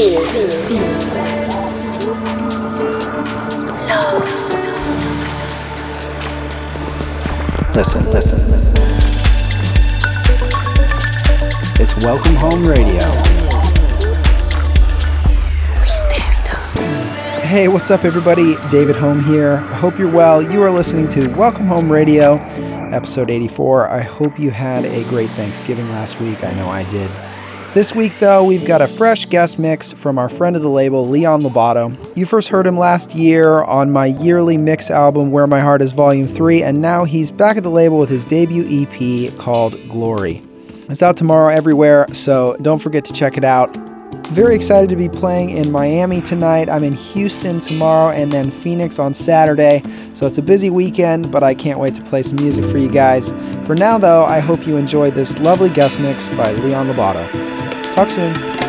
Listen, listen. It's Welcome Home Radio. Hey, what's up, everybody? David Home here. I hope you're well. You are listening to Welcome Home Radio, episode 84. I hope you had a great Thanksgiving last week. I know I did. This week, though, we've got a fresh guest mix from our friend of the label, Leon Lobato. You first heard him last year on my yearly mix album, Where My Heart Is Volume 3, and now he's back at the label with his debut EP called Glory. It's out tomorrow everywhere, so don't forget to check it out. Very excited to be playing in Miami tonight. I'm in Houston tomorrow and then Phoenix on Saturday. So it's a busy weekend, but I can't wait to play some music for you guys. For now, though, I hope you enjoyed this lovely guest mix by Leon Lobato. Talk soon.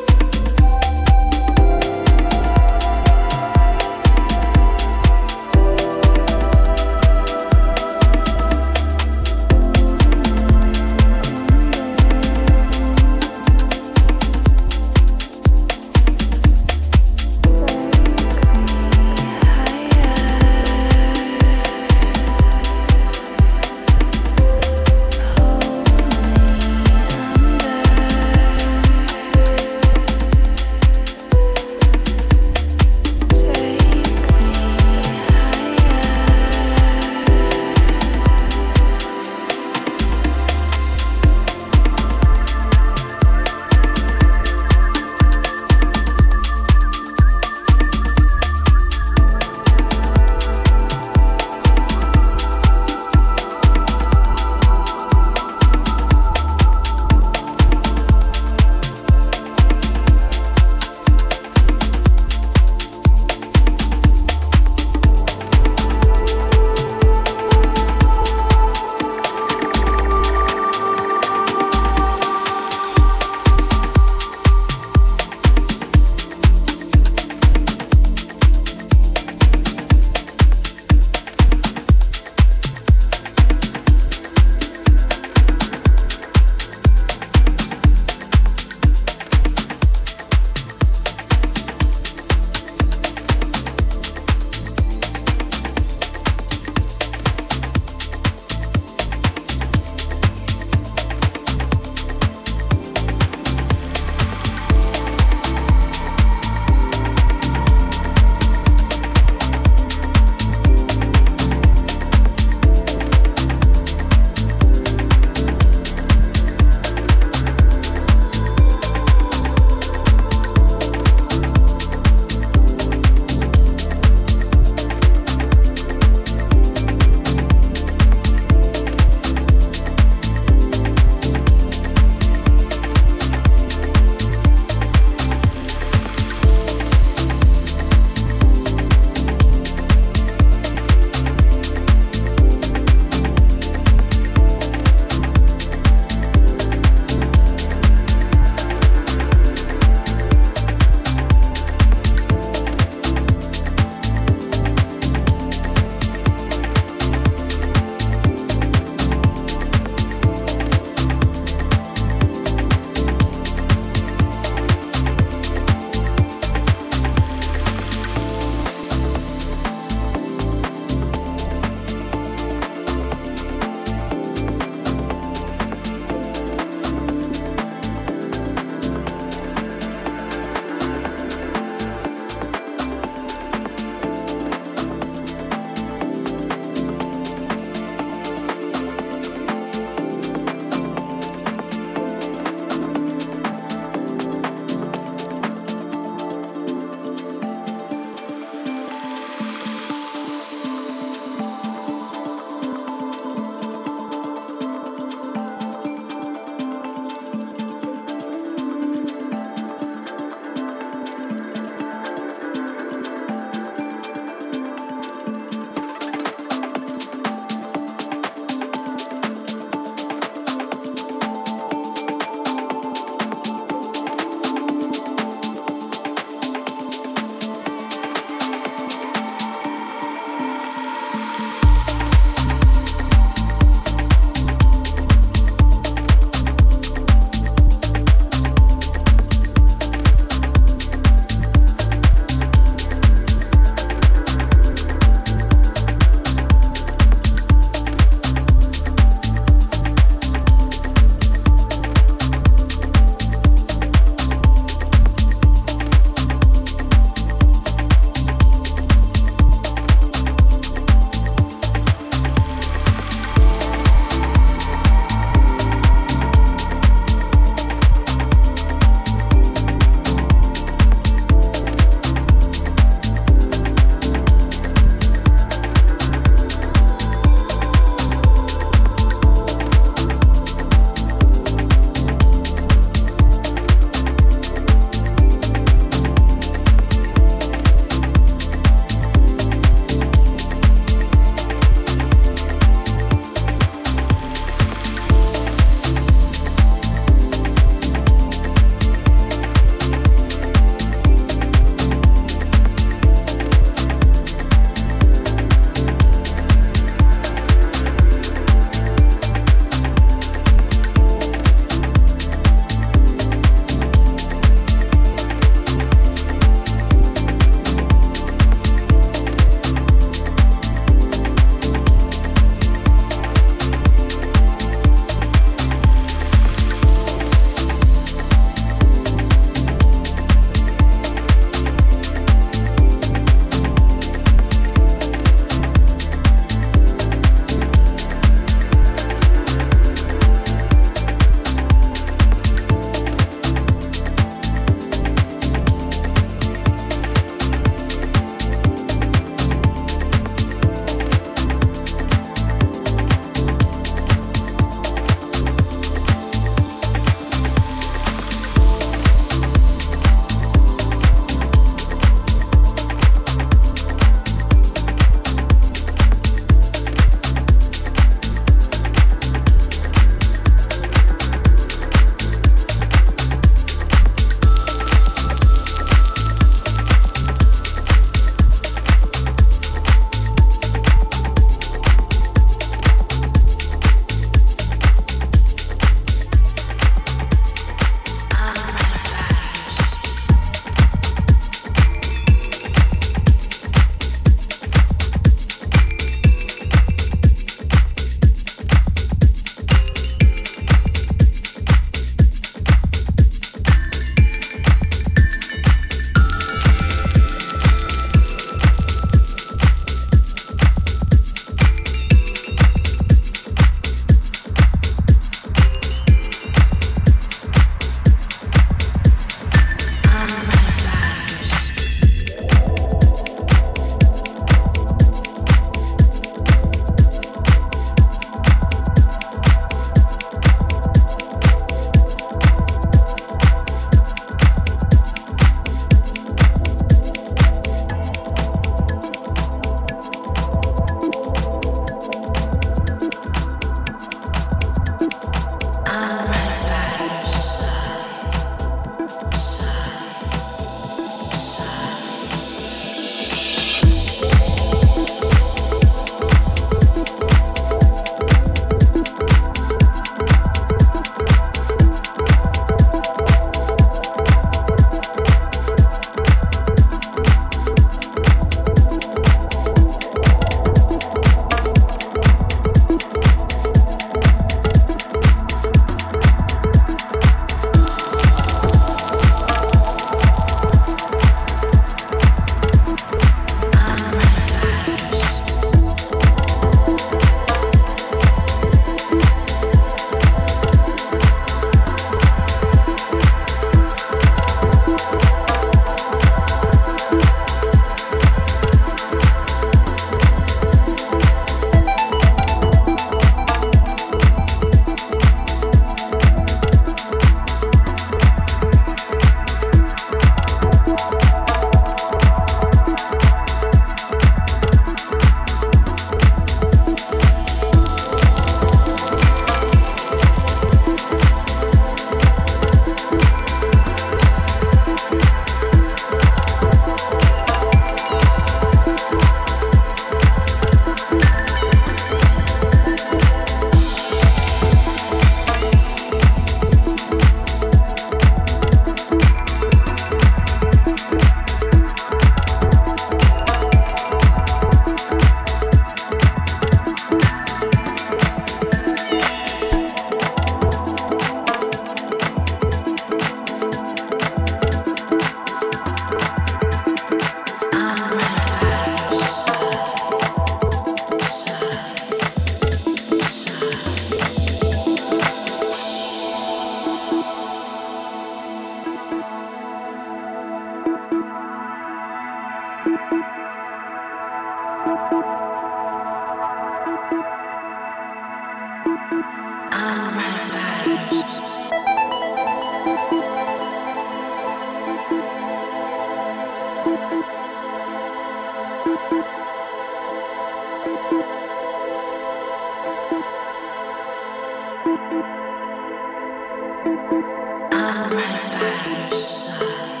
I'm right by your side.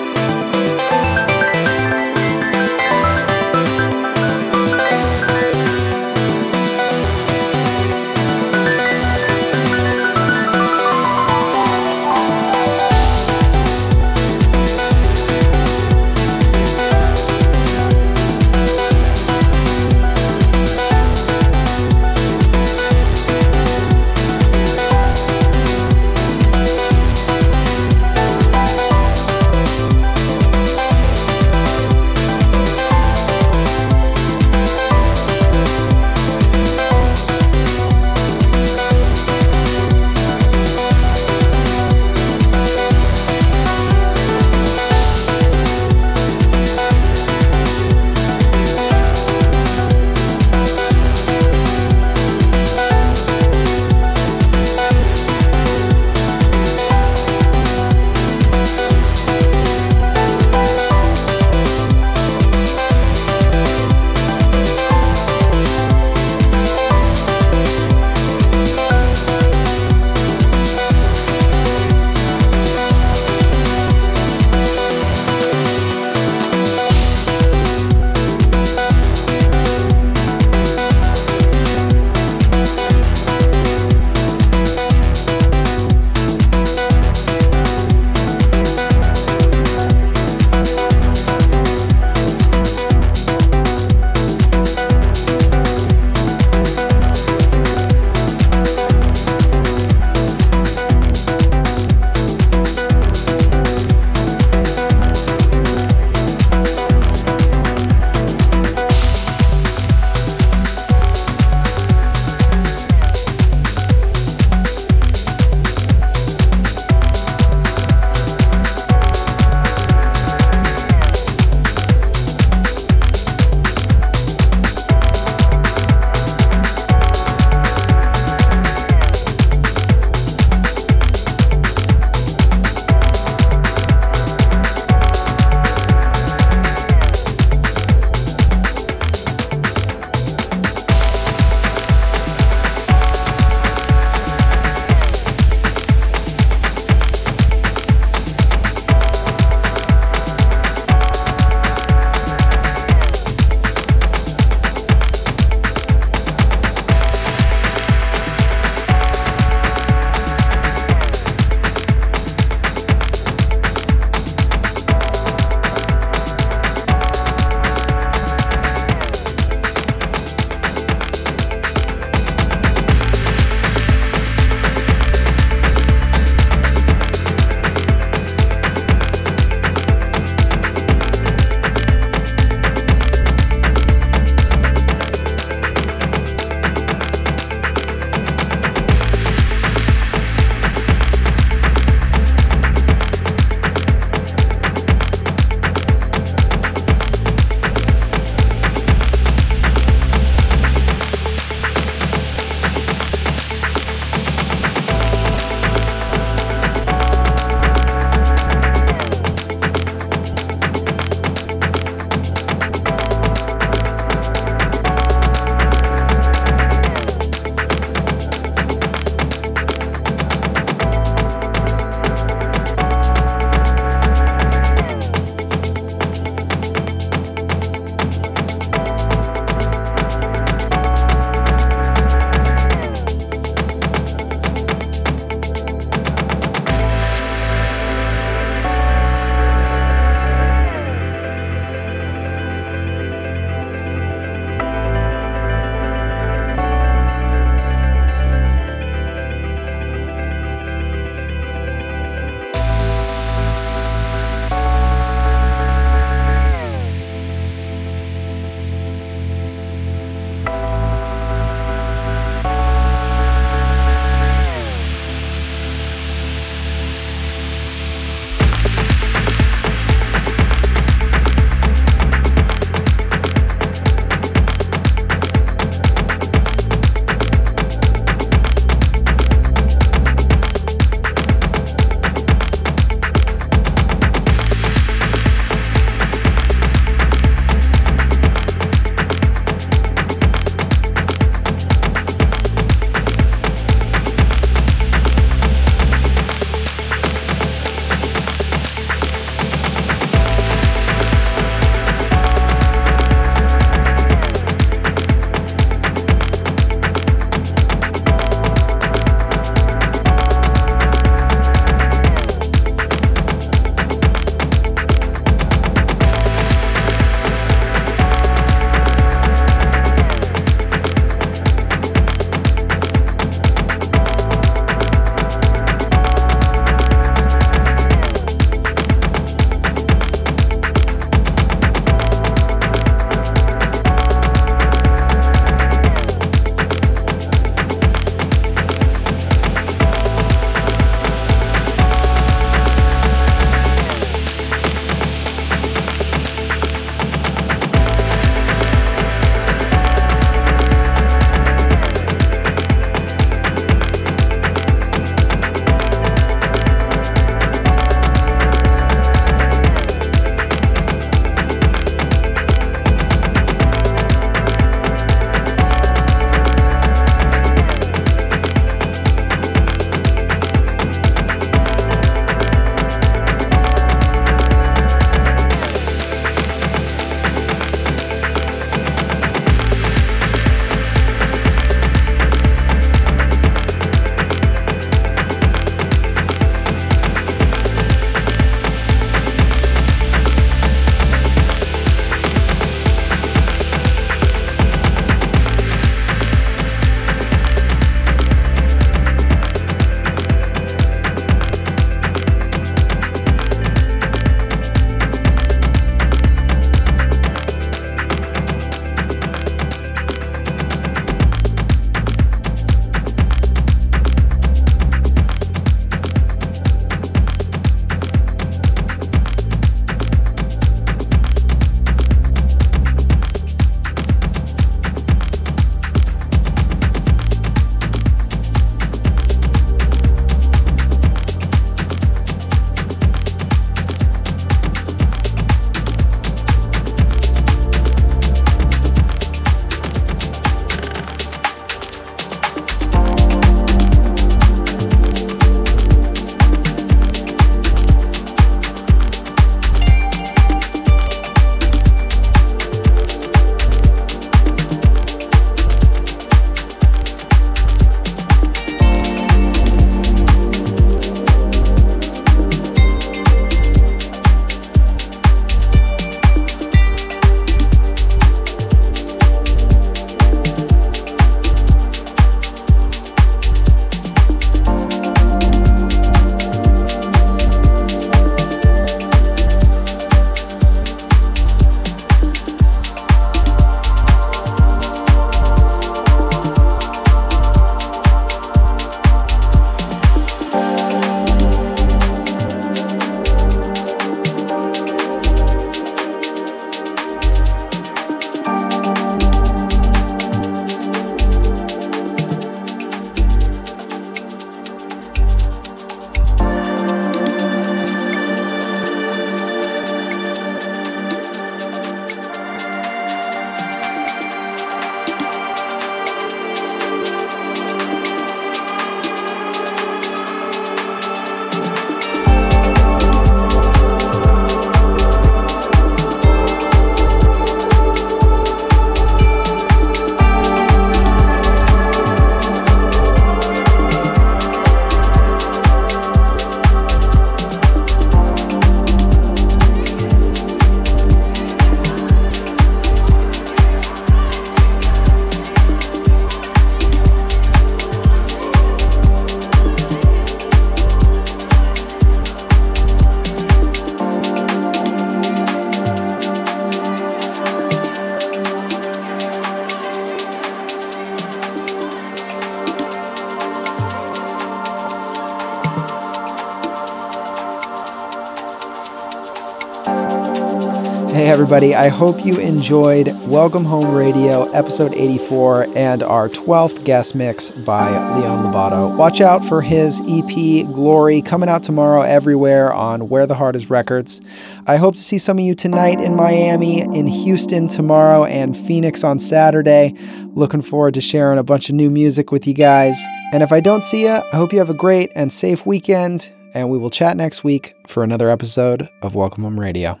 Everybody, I hope you enjoyed Welcome Home Radio, episode 84, and our 12th guest mix by Leon Lobato. Watch out for his EP Glory coming out tomorrow everywhere on Where the Heart Is Records. I hope to see some of you tonight in Miami, in Houston tomorrow, and Phoenix on Saturday. Looking forward to sharing a bunch of new music with you guys. And if I don't see you, I hope you have a great and safe weekend, and we will chat next week for another episode of Welcome Home Radio.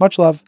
Much love.